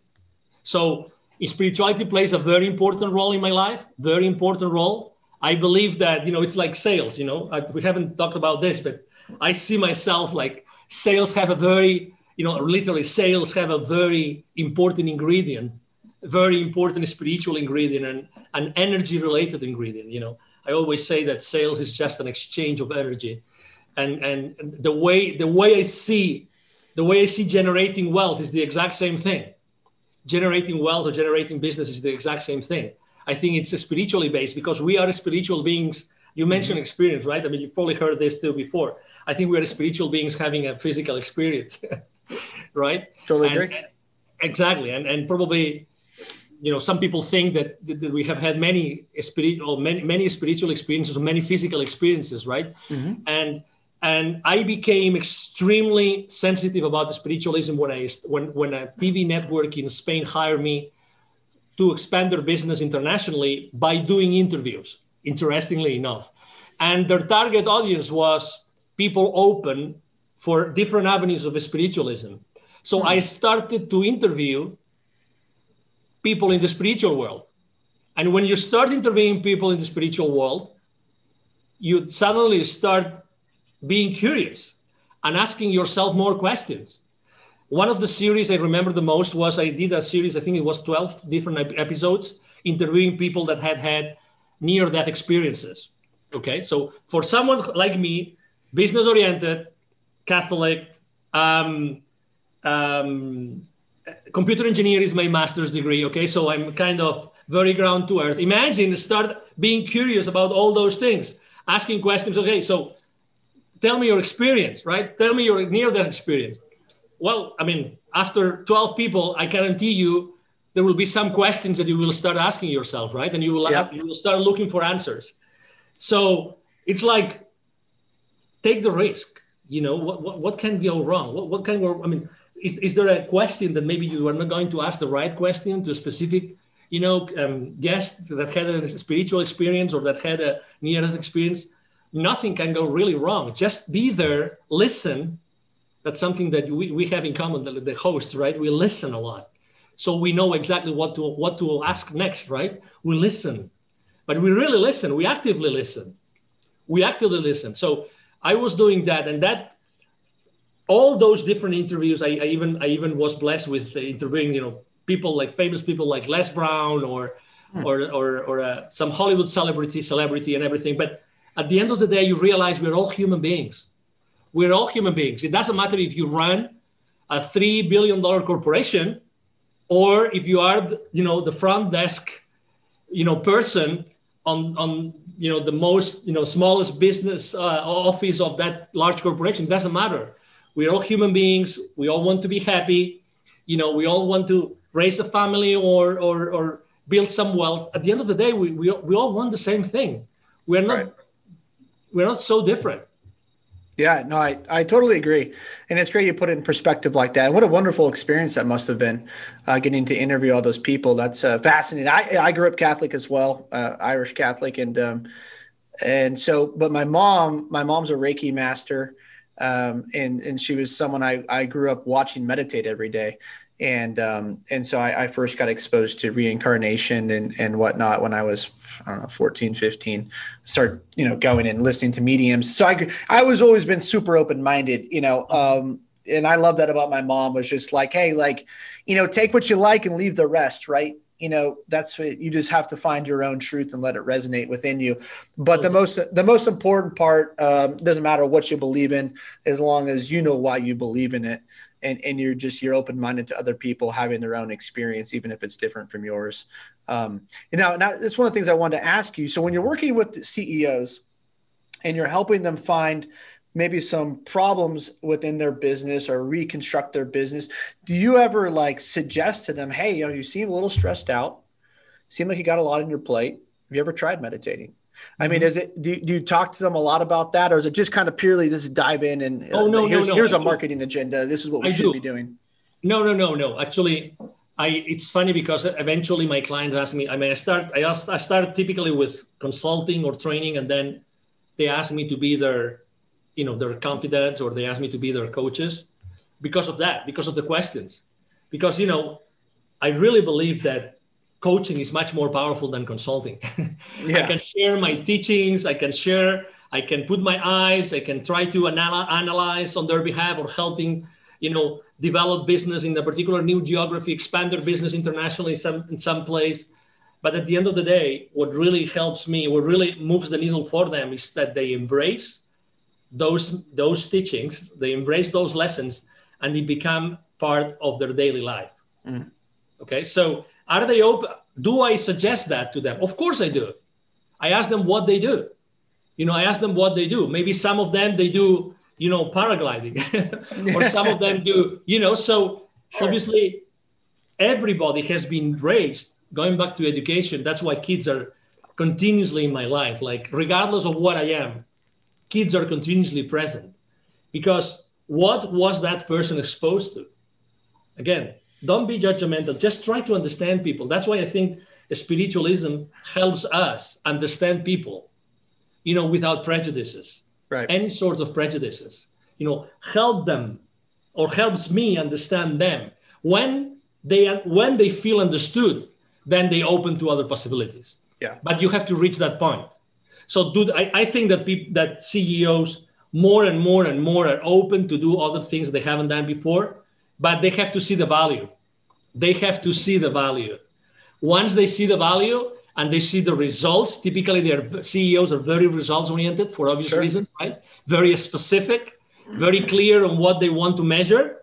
So spirituality plays a very important role in my life, very important role. I believe that, you know, it's like sales, you know, I, we haven't talked about this, but I see myself like sales have a very you know, literally sales have a very important ingredient, very important spiritual ingredient and an energy related ingredient. You know, I always say that sales is just an exchange of energy. And, and the way the way I see the way I see generating wealth is the exact same thing. Generating wealth or generating business is the exact same thing. I think it's spiritually based because we are spiritual beings. You mentioned mm-hmm. experience, right? I mean, you've probably heard this too before. I think we are spiritual beings having a physical experience. right? Totally and, agree. And, exactly, and and probably, you know, some people think that, that we have had many spiritual, many many spiritual experiences, or many physical experiences, right? Mm-hmm. And and I became extremely sensitive about the spiritualism when I when when a TV network in Spain hired me to expand their business internationally by doing interviews. Interestingly enough, and their target audience was people open for different avenues of spiritualism. So. I hmm. started to interview people in the spiritual world. And when you start interviewing people in the spiritual world, you suddenly start being curious and asking yourself more questions. One of the series I remember the most was I did a series, I think it was 12 different episodes, interviewing people that had had near death experiences. Okay, so for someone like me, business oriented, Catholic. Um, um, computer engineer is my master's degree. Okay, so I'm kind of very ground to earth. Imagine start being curious about all those things, asking questions. Okay, so tell me your experience, right? Tell me your near-death experience. Well, I mean, after 12 people, I guarantee you there will be some questions that you will start asking yourself, right? And you will you will start looking for answers. So it's like take the risk you know what, what, what can go wrong what, what can go i mean is, is there a question that maybe you are not going to ask the right question to a specific you know um, guest that had a spiritual experience or that had a near-death experience nothing can go really wrong. Just be there listen. That's something that we, we have in common the, the hosts right? We listen a lot. So we know exactly what to what to ask next right? We listen. But we really listen. We actively listen. We actively listen. So I was doing that, and that all those different interviews. I, I even I even was blessed with interviewing you know people like famous people like Les Brown or hmm. or or, or uh, some Hollywood celebrity celebrity and everything. But at the end of the day, you realize we're all human beings. We're all human beings. It doesn't matter if you run a three billion dollar corporation or if you are you know the front desk you know person on on you know the most you know smallest business uh, office of that large corporation it doesn't matter we're all human beings we all want to be happy you know we all want to raise a family or or, or build some wealth at the end of the day we, we, we all want the same thing we're not right. We're not so different yeah, no, I, I totally agree. And it's great you put it in perspective like that. What a wonderful experience that must have been uh, getting to interview all those people. That's uh, fascinating. I, I grew up Catholic as well, uh, Irish Catholic. And, um, and so, but my mom, my mom's a Reiki master. Um, and, and she was someone I, I grew up watching meditate every day and um, and so I, I, first got exposed to reincarnation and and whatnot when I was I don't know 14 15 start you know going and listening to mediums. So I I was always been super open minded you know um, and I love that about my mom was just like hey like you know take what you like and leave the rest right? You know that's what you just have to find your own truth and let it resonate within you. But the most the most important part um, doesn't matter what you believe in as long as you know why you believe in it and and you're just you're open minded to other people having their own experience, even if it's different from yours. Um, you know, now that's one of the things I wanted to ask you. So when you're working with CEOs and you're helping them find maybe some problems within their business or reconstruct their business, do you ever like suggest to them, hey, you know, you seem a little stressed out, seem like you got a lot on your plate. Have you ever tried meditating? I mean, mm-hmm. is it do you, do you, talk to them a lot about that, or is it just kind of purely this dive in and oh no, here's, no, no. here's a marketing agenda. This is what we I should do. be doing. No, no, no, no. Actually, I it's funny because eventually my clients ask me. I mean, I start I ask, I start typically with consulting or training, and then they ask me to be their, you know, their confidants or they ask me to be their coaches, because of that, because of the questions, because you know, I really believe that coaching is much more powerful than consulting. Yeah. I can share my teachings. I can share. I can put my eyes. I can try to anal- analyze on their behalf or helping, you know, develop business in a particular new geography, expand their business internationally some, in some place. But at the end of the day, what really helps me, what really moves the needle for them is that they embrace those those teachings, they embrace those lessons, and they become part of their daily life. Mm. Okay, so are they open? Do I suggest that to them? Of course I do. I ask them what they do. You know, I ask them what they do. Maybe some of them they do, you know, paragliding, or some of them do, you know. So sure. obviously, everybody has been raised going back to education. That's why kids are continuously in my life. Like regardless of what I am, kids are continuously present because what was that person exposed to? Again, don't be judgmental. Just try to understand people. That's why i think spiritualism helps us understand people you know without prejudices. Right. Any sort of prejudices you know help them or helps me understand them. When they when they feel understood then they open to other possibilities. Yeah. But you have to reach that point. So dude i, I think that people that ceos more and more and more are open to do other things they haven't done before but they have to see the value. They have to see the value. Once they see the value and they see the results, typically their CEOs are very results oriented for obvious sure. reasons, right? Very specific, very clear on what they want to measure,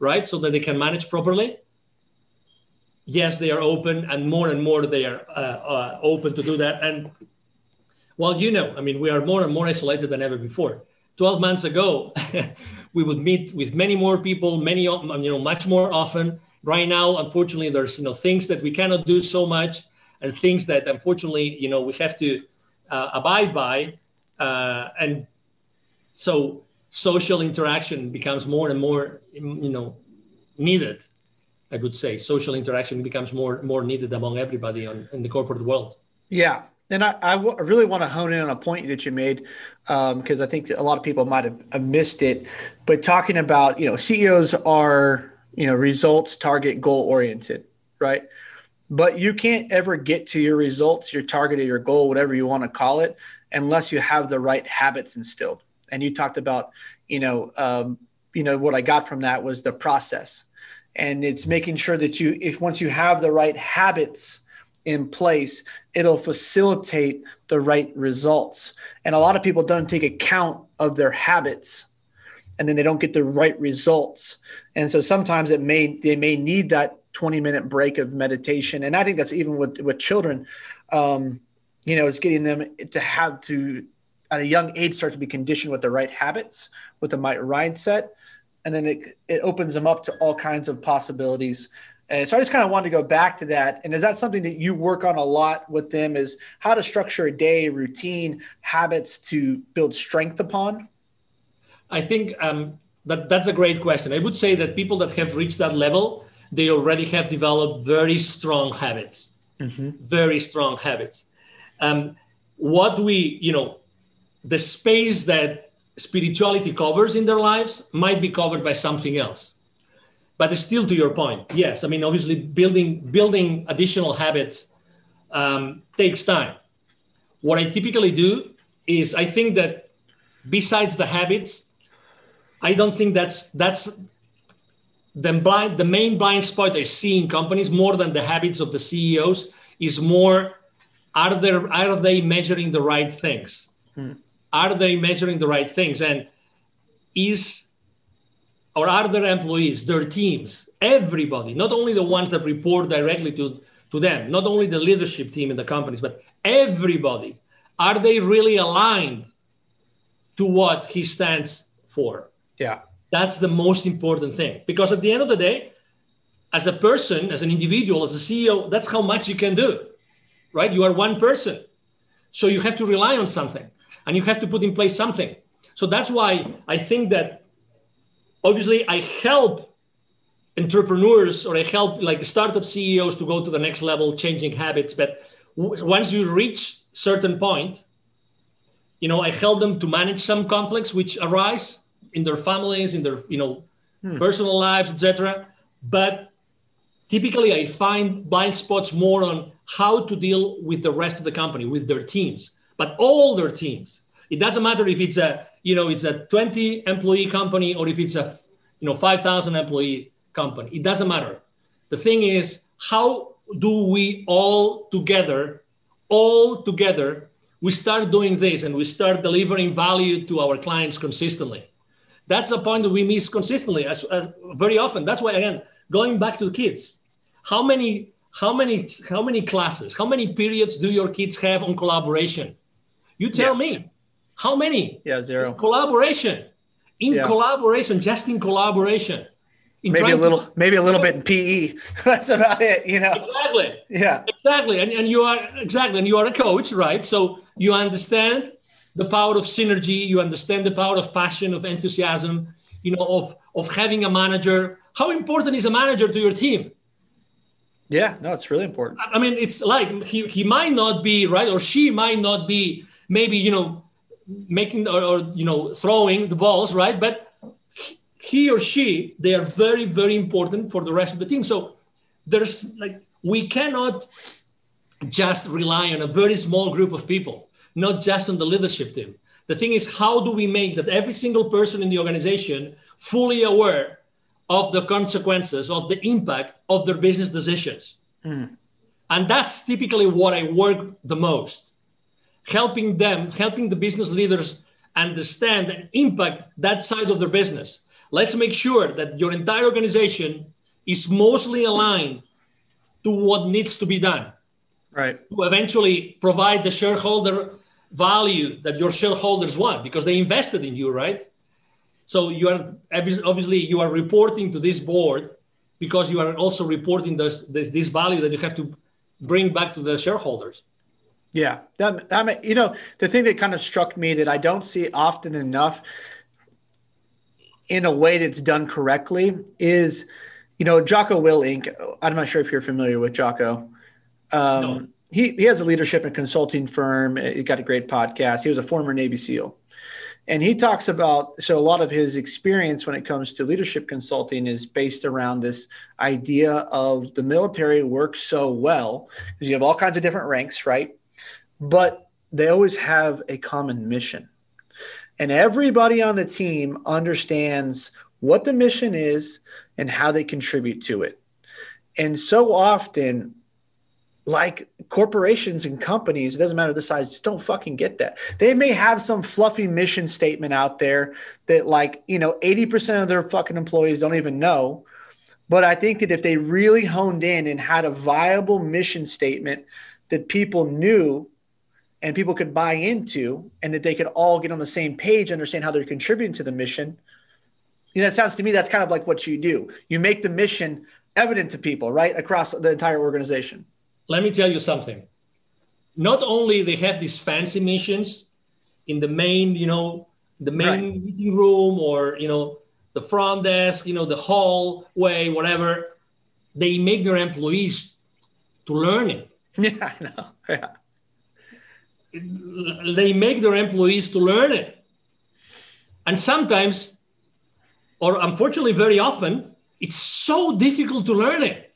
right? So that they can manage properly. Yes, they are open, and more and more they are uh, uh, open to do that. And well, you know, I mean, we are more and more isolated than ever before. 12 months ago, we would meet with many more people, many, you know, much more often. Right now, unfortunately, there's, you know, things that we cannot do so much and things that unfortunately, you know, we have to uh, abide by. Uh, and so social interaction becomes more and more, you know, needed. I would say social interaction becomes more more needed among everybody on, in the corporate world. Yeah, and I, I, w- I really want to hone in on a point that you made because um, I think a lot of people might have, missed it. But talking about, you know, CEOs are, you know, results, target, goal oriented, right? But you can't ever get to your results, your target, or your goal, whatever you want to call it, unless you have the right habits instilled. And you talked about, you know, um, you know, what I got from that was the process, and it's making sure that you, if once you have the right habits in place, it'll facilitate the right results. And a lot of people don't take account of their habits and then they don't get the right results. And so sometimes it may they may need that 20 minute break of meditation. And I think that's even with with children, um, you know, it's getting them to have to at a young age start to be conditioned with the right habits, with the right mindset. And then it, it opens them up to all kinds of possibilities and so I just kind of wanted to go back to that. And is that something that you work on a lot with them is how to structure a day, routine, habits to build strength upon? I think um, that that's a great question. I would say that people that have reached that level, they already have developed very strong habits, mm-hmm. very strong habits. Um, what we, you know, the space that spirituality covers in their lives might be covered by something else but still to your point yes. I mean obviously building building additional habits um, takes time. What i typically do is i think that besides the habits i don't think that's that's the blind the main blind spot i see in companies more than the habits of the ceos is more are there are they measuring the right things? Hmm. are they measuring the right things? And is or other employees, their teams, everybody, not only the ones that report directly to, to them, not only the leadership team in the companies, but everybody, are they really aligned to what he stands for? Yeah. That's the most important thing. Because at the end of the day, as a person, as an individual, as a CEO, that's how much you can do, right? You are one person. So you have to rely on something and you have to put in place something. So that's why I think that obviously I help entrepreneurs or I help like startup CEOs to go to the next level, changing habits. But w- once you reach certain point, you know, I help them to manage some conflicts which arise in their families, in their, you know, hmm. personal lives, etc. But typically I find blind spots more on how to deal with the rest of the company, with their teams, but all their teams. It doesn't matter if it's a, you know, it's a 20 employee company or if it's a, you know, 5,000 employee company. It doesn't matter. The thing is, how do we all together, all together, we start doing this and we start delivering value to our clients consistently. That's a point that we miss consistently, as, as very often. That's why again, going back to the kids, how many how many how many classes how many periods do your kids have on collaboration you tell yeah. me how many? Yeah zero. In collaboration. In yeah. collaboration just in collaboration. In maybe a little to, maybe a little bit in pe that's about it you know? Exactly. Yeah. Exactly. And, and you are exactly. And you are a coach right? So you understand the power of synergy. You understand the power of passion of enthusiasm you know of of having a manager. How important is a manager to your team? Yeah, no, it's really important. I mean, it's like he, he might not be right, or she might not be maybe you know making or, or you know throwing the balls right, but he or she they are very very important for the rest of the team. So there's like we cannot just rely on a very small group of people, not just on the leadership team. The thing is, how do we make that every single person in the organization fully aware of the consequences of the impact of their business decisions. Mm. And that's typically what I work the most helping them, helping the business leaders understand and impact that side of their business. Let's make sure that your entire organization is mostly aligned to what needs to be done. Right. To eventually provide the shareholder value that your shareholders want because they invested in you, right? So you are obviously you are reporting to this board because you are also reporting this, this, this value that you have to bring back to the shareholders. Yeah, that, that you know the thing that kind of struck me that I don't see often enough in a way that's done correctly is, you know, Jocko Willink. I'm not sure if you're familiar with Jocko. Um, no. He he has a leadership and consulting firm. He got a great podcast. He was a former Navy SEAL. And he talks about so a lot of his experience when it comes to leadership consulting is based around this idea of the military works so well because you have all kinds of different ranks, right? But they always have a common mission. And everybody on the team understands what the mission is and how they contribute to it. And so often like corporations and companies, it doesn't matter the size, just don't fucking get that. They may have some fluffy mission statement out there that, like, you know, 80% of their fucking employees don't even know. But I think that if they really honed in and had a viable mission statement that people knew and people could buy into, and that they could all get on the same page, understand how they're contributing to the mission, you know, it sounds to me that's kind of like what you do. You make the mission evident to people, right, across the entire organization let me tell you something. Not only they have these fancy missions in the main, you know, the main right. meeting room or you know the front desk, you know, the hallway, whatever. They make their employees to learn it. Yeah, I know. Yeah. They make their employees to learn it. And sometimes, or unfortunately, very often, it's so difficult to learn it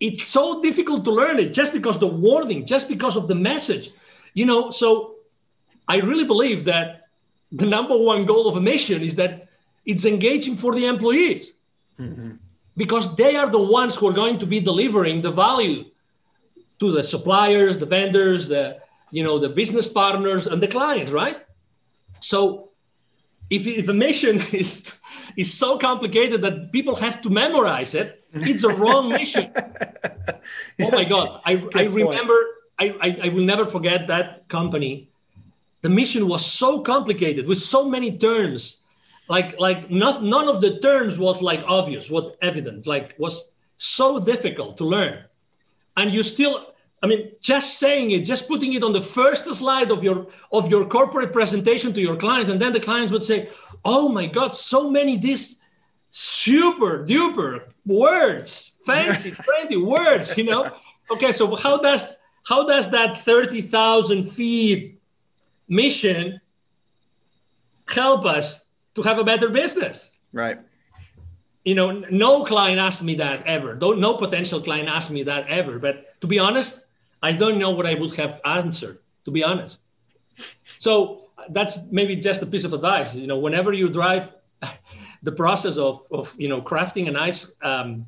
it's so difficult to learn it just because the wording, just because of the message. You know, so I really believe that the number one goal of a mission is that it's engaging for the employees mm-hmm. because they are the ones who are going to be delivering the value to the suppliers, the vendors, the you know the business partners and the clients, right? So if, if a mission is is so complicated that people have to memorize it. It's a wrong mission. oh my God. I, I remember, I, I, I will never forget that company. The mission was so complicated with so many terms. Like, like not, none of the terms was like obvious, was evident, like was so difficult to learn. And you still, I mean, just saying it, just putting it on the first slide of your of your corporate presentation to your clients, and then the clients would say, "Oh my God, so many these super duper words, fancy, trendy words," you know. Okay, so how does how does that thirty thousand feet mission help us to have a better business? Right you know, no client asked me that ever. Don't, no potential client asked me that ever. But to be honest, I don't know what I would have answered, to be honest. So that's maybe just a piece of advice. You know, whenever you drive the process of, of you know, crafting a nice, um,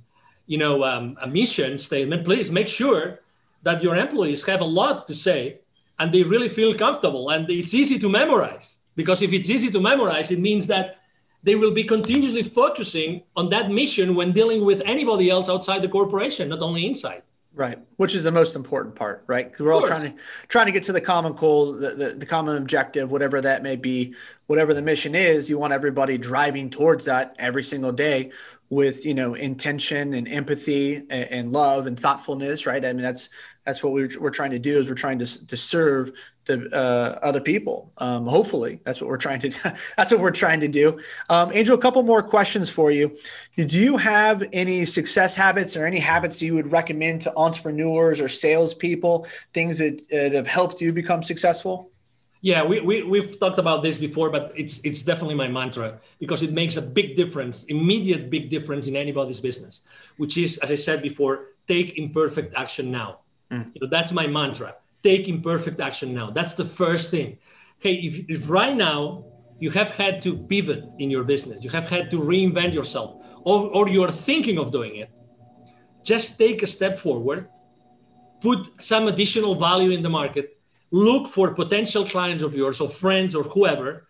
you know, um, a mission statement, please make sure that your employees have a lot to say and they really feel comfortable and it's easy to memorize. Because if it's easy to memorize, it means that they will be continuously focusing on that mission when dealing with anybody else outside the corporation, not only inside. Right, which is the most important part, right? We're all trying to trying to get to the common goal, the, the, the, common objective, whatever that may be, whatever the mission is. You want everybody driving towards that every single day with you know intention and empathy and, and love and thoughtfulness, right? I mean that's that's what we're, we're trying to do is we're trying to to serve the uh, other people. Um, hopefully, that's what we're trying to. that's what we're trying to do. Um, Angel, a couple more questions for you. Do you have any success habits or any habits you would recommend to entrepreneurs or salespeople? Things that, that have helped you become successful? Yeah, we, we we've talked about this before, but it's it's definitely my mantra because it makes a big difference, immediate big difference in anybody's business. Which is, as I said before, take imperfect action now. Mm. You know, that's my mantra take imperfect action now. That's the first thing. Hey, if, if right now you have had to pivot in your business, you have had to reinvent yourself, or, or you're thinking of doing it, just take a step forward, put some additional value in the market, look for potential clients of yours or friends or whoever,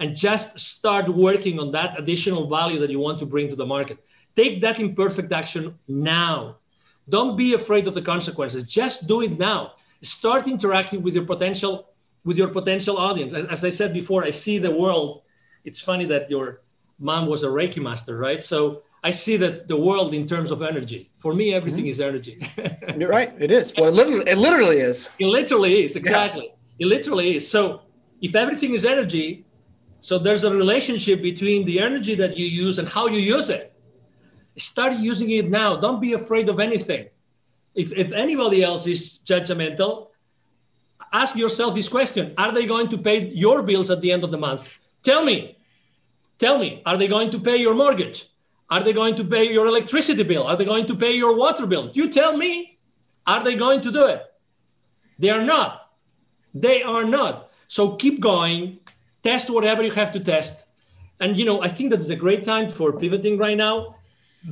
and just start working on that additional value that you want to bring to the market. Take that imperfect action now. Don't be afraid of the consequences. Just do it now start interacting with your potential with your potential audience. As, I said before, I see the world. It's funny that your mom was a Reiki master, right? So I see that the world in terms of energy. For me, everything mm-hmm. is energy. You're right. It is. Well, it literally, it literally is. It literally is. Exactly. Yeah. It literally is. So if everything is energy, so there's a relationship between the energy that you use and how you use it. Start using it now. Don't be afraid of anything if, if anybody else is judgmental, ask yourself this question Are they going to pay your bills at the end of the month? Tell me. Tell me, are they going to pay your mortgage? Are they going to pay your electricity bill? Are they going to pay your water bill? You tell me, are they going to do it? They are not. They are not. So keep going, test whatever you have to test. And you know, I think that is a great time for pivoting right now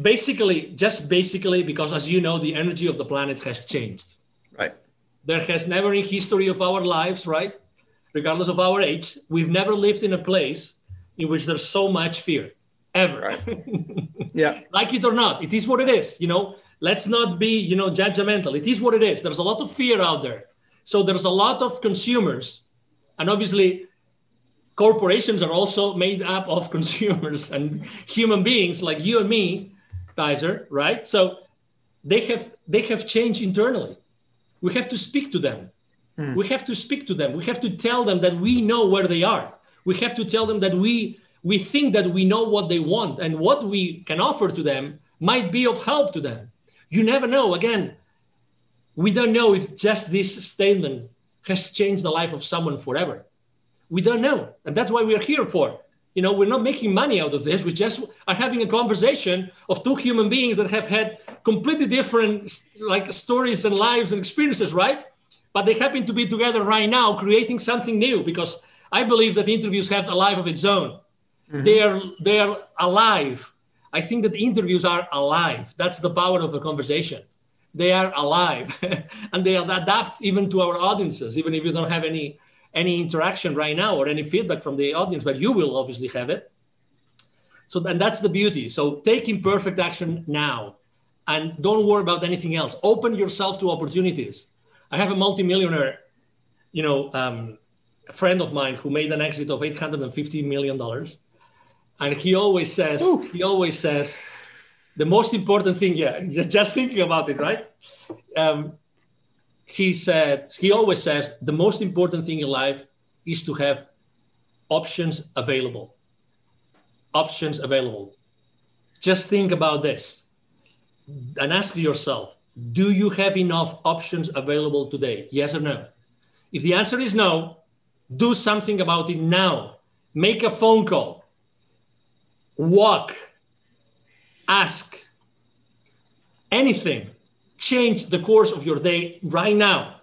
basically just basically because as you know the energy of the planet has changed right there has never in history of our lives right regardless of our age we've never lived in a place in which there's so much fear ever right. yeah like it or not it is what it is you know let's not be you know judgmental it is what it is there's a lot of fear out there so there's a lot of consumers and obviously corporations are also made up of consumers and human beings like you and me Tyzer, right? So they have they have changed internally. We have to speak to them. Mm. We have to speak to them. We have to tell them that we know where they are. We have to tell them that we we think that we know what they want and what we can offer to them might be of help to them. You never know. Again, we don't know if just this statement has changed the life of someone forever. We don't know. And that's why we're here for. You know, we're not making money out of this. We just are having a conversation of two human beings that have had completely different like stories and lives and experiences, right? But they happen to be together right now, creating something new. Because I believe that interviews have a life of its own. Mm-hmm. They are they are alive. I think that interviews are alive. That's the power of a conversation. They are alive, and they adapt even to our audiences, even if you don't have any any interaction right now or any feedback from the audience, but you will obviously have it. So and that's the beauty. So take imperfect action now, and don't worry about anything else. Open yourself to opportunities. I have a multimillionaire, you know, um, a friend of mine who made an exit of 850 million dollars, and he always says, Ooh. he always says, the most important thing. Yeah, just, just thinking about it, right? Um, he said he always says the most important thing in life is to have options available options available. Just think about this and ask yourself do you have enough options available today? Yes or no? If the answer is no, do something about it now. Make a phone call, walk, ask, anything. Change the course of your day right now,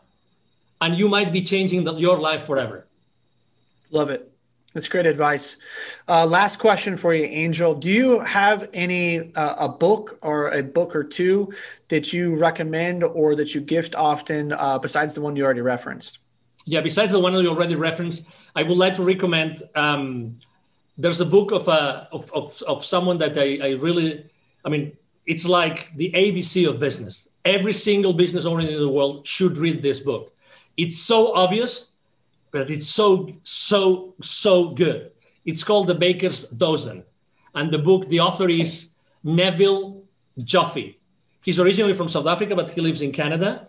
and you might be changing the, your life forever. Love it. That's great advice. Uh, last question for you, Angel. Do you have any uh, a book or a book or two that you recommend or that you gift often uh, besides the one you already referenced? Yeah, besides the one you already referenced, I would like to recommend. Um, there's a book of, uh, of, of of someone that I, I really, I mean, it's like the ABC of business. Every single business owner in the world should read this book. It's so obvious but it's so so so good. It's called The Baker's Dozen, and the book the author is Neville Joffe. He's originally from South Africa, but he lives in Canada.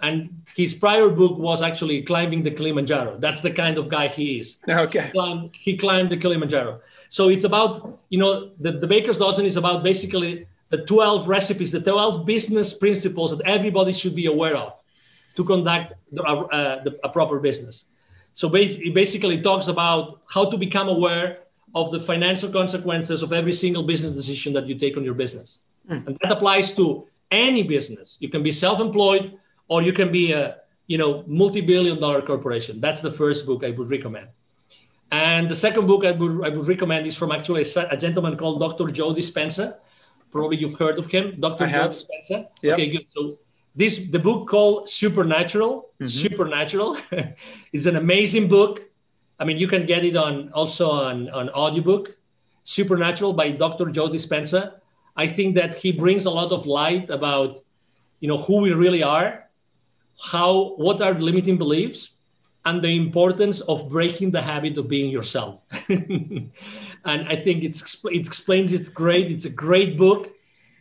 And his prior book was actually climbing the Kilimanjaro. That's the kind of guy he is. Okay. He climbed, he climbed the Kilimanjaro. So it's about, you know, the, the Baker's Dozen is about basically the 12 recipes, the 12 business principles that everybody should be aware of to conduct the, uh, the, a proper business. So it basically talks about how to become aware of the financial consequences of every single business decision that you take on your business. Mm. And that applies to any business. You can be self-employed or you can be a you know multi-billion dollar corporation. That's the first book I would recommend. And the second book I would, I would recommend is from actually a, a gentleman called Dr. Joe Dispenza. Probably you've heard of him, Dr. I Joe have. Dispenza. Yep. Okay, good. So this the book called Supernatural. Mm-hmm. Supernatural. it's an amazing book. I mean, you can get it on also on on audiobook. Supernatural by Dr. Joe Dispenza. I think that he brings a lot of light about, you know, who we really are, how what are limiting beliefs, and the importance of breaking the habit of being yourself. and I think it's it explains it great. It's a great book.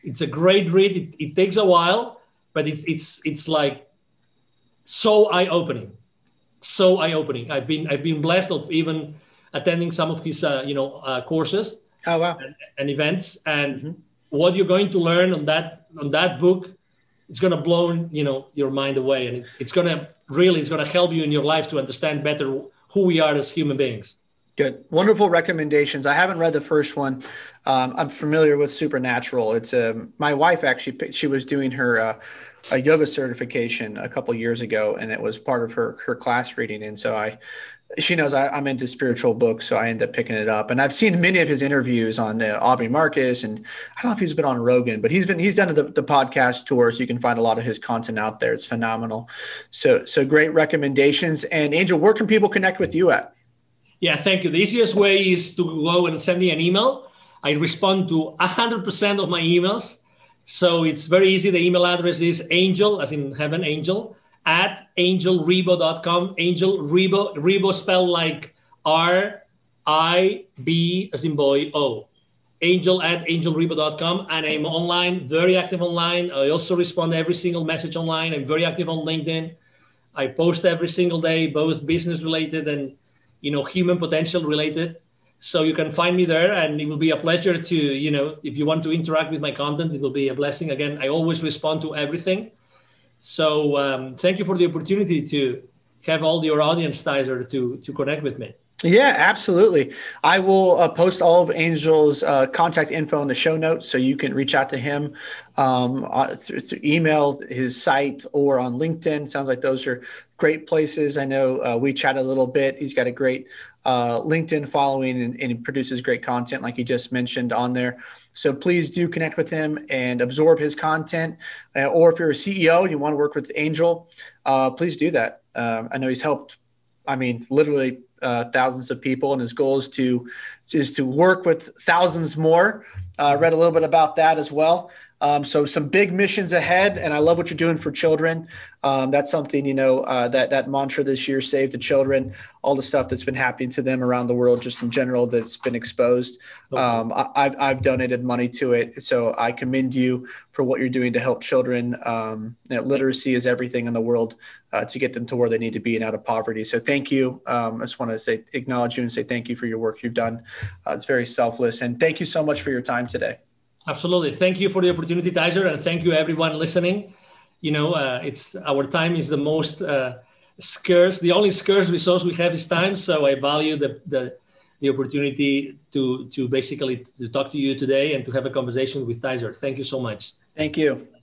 It's a great read. It, it takes a while, but it's it's it's like so eye-opening so eye-opening i've been i've been blessed of even attending some of his uh, you know uh, courses oh wow and, and events and mm-hmm. what you're going to learn on that on that book it's going to blow you know your mind away and it's going to really it's going to help you in your life to understand better who we are as human beings Good. Wonderful recommendations. I haven't read the first one. Um, I'm familiar with Supernatural. It's a, um, my wife actually, she was doing her uh, a yoga certification a couple years ago, and it was part of her, her class reading. And so I, she knows I, am into spiritual books, so I end up picking it up. And I've seen many of his interviews on uh, Aubrey Marcus, and I don't know if he's been on Rogan, but he's been he's done the, the podcast tour, so you can find a lot of his content out there. It's phenomenal. So so great recommendations. And Angel, where can people connect with you at? Yeah, thank you. The easiest way is to go and send me an email. I respond to 100% of my emails. So it's very easy. The email address is angel, as in heaven, angel, at angelribo.com. Angel Rebo, Ribo spelled like R I B as in boy O. Angel at angelribo.com. And I'm online, very active online. I also respond to every single message online. I'm very active on LinkedIn. I post every single day, both business related and you know human potential related so you can find me there and it will be a pleasure to you know if you want to interact with my content it will be a blessing again i always respond to everything so um, thank you for the opportunity to have all your audience Tyzer to to connect with me yeah, absolutely. I will uh, post all of Angel's uh, contact info in the show notes so you can reach out to him um, uh, through, through, email, his site, or on LinkedIn. Sounds like those are great places. I know uh, we chat a little bit. He's got a great uh, LinkedIn following and, and produces great content, like he just mentioned on there. So please do connect with him and absorb his content. Uh, or if you're a CEO and you want to work with Angel, please do that. Um, I know he's helped I mean, literally uh, thousands of people, and his goal is to is to work with thousands more. Uh, read a little bit about that as well. Um, so some big missions ahead, and I love what you're doing for children. Um, that's something you know uh, that that mantra this year: save the children. All the stuff that's been happening to them around the world, just in general, that's been exposed. Um, I, have I've donated money to it, so I commend you for what you're doing to help children. Um, literacy is everything in the world uh, to get them to where they need to be and out of poverty. So thank you. Um, I just want to say acknowledge you and say thank you for your work you've done. Uh, it's very selfless, and thank you so much for your time today. Absolutely. Thank you for the opportunity, Tyzer, and thank you everyone listening. You know, uh, it's our time is the most uh, scarce. The only scarce resource we have is time. So I value the the, the opportunity to to basically to talk to you today and to have a conversation with Tyzer. Thank you so much. Thank you.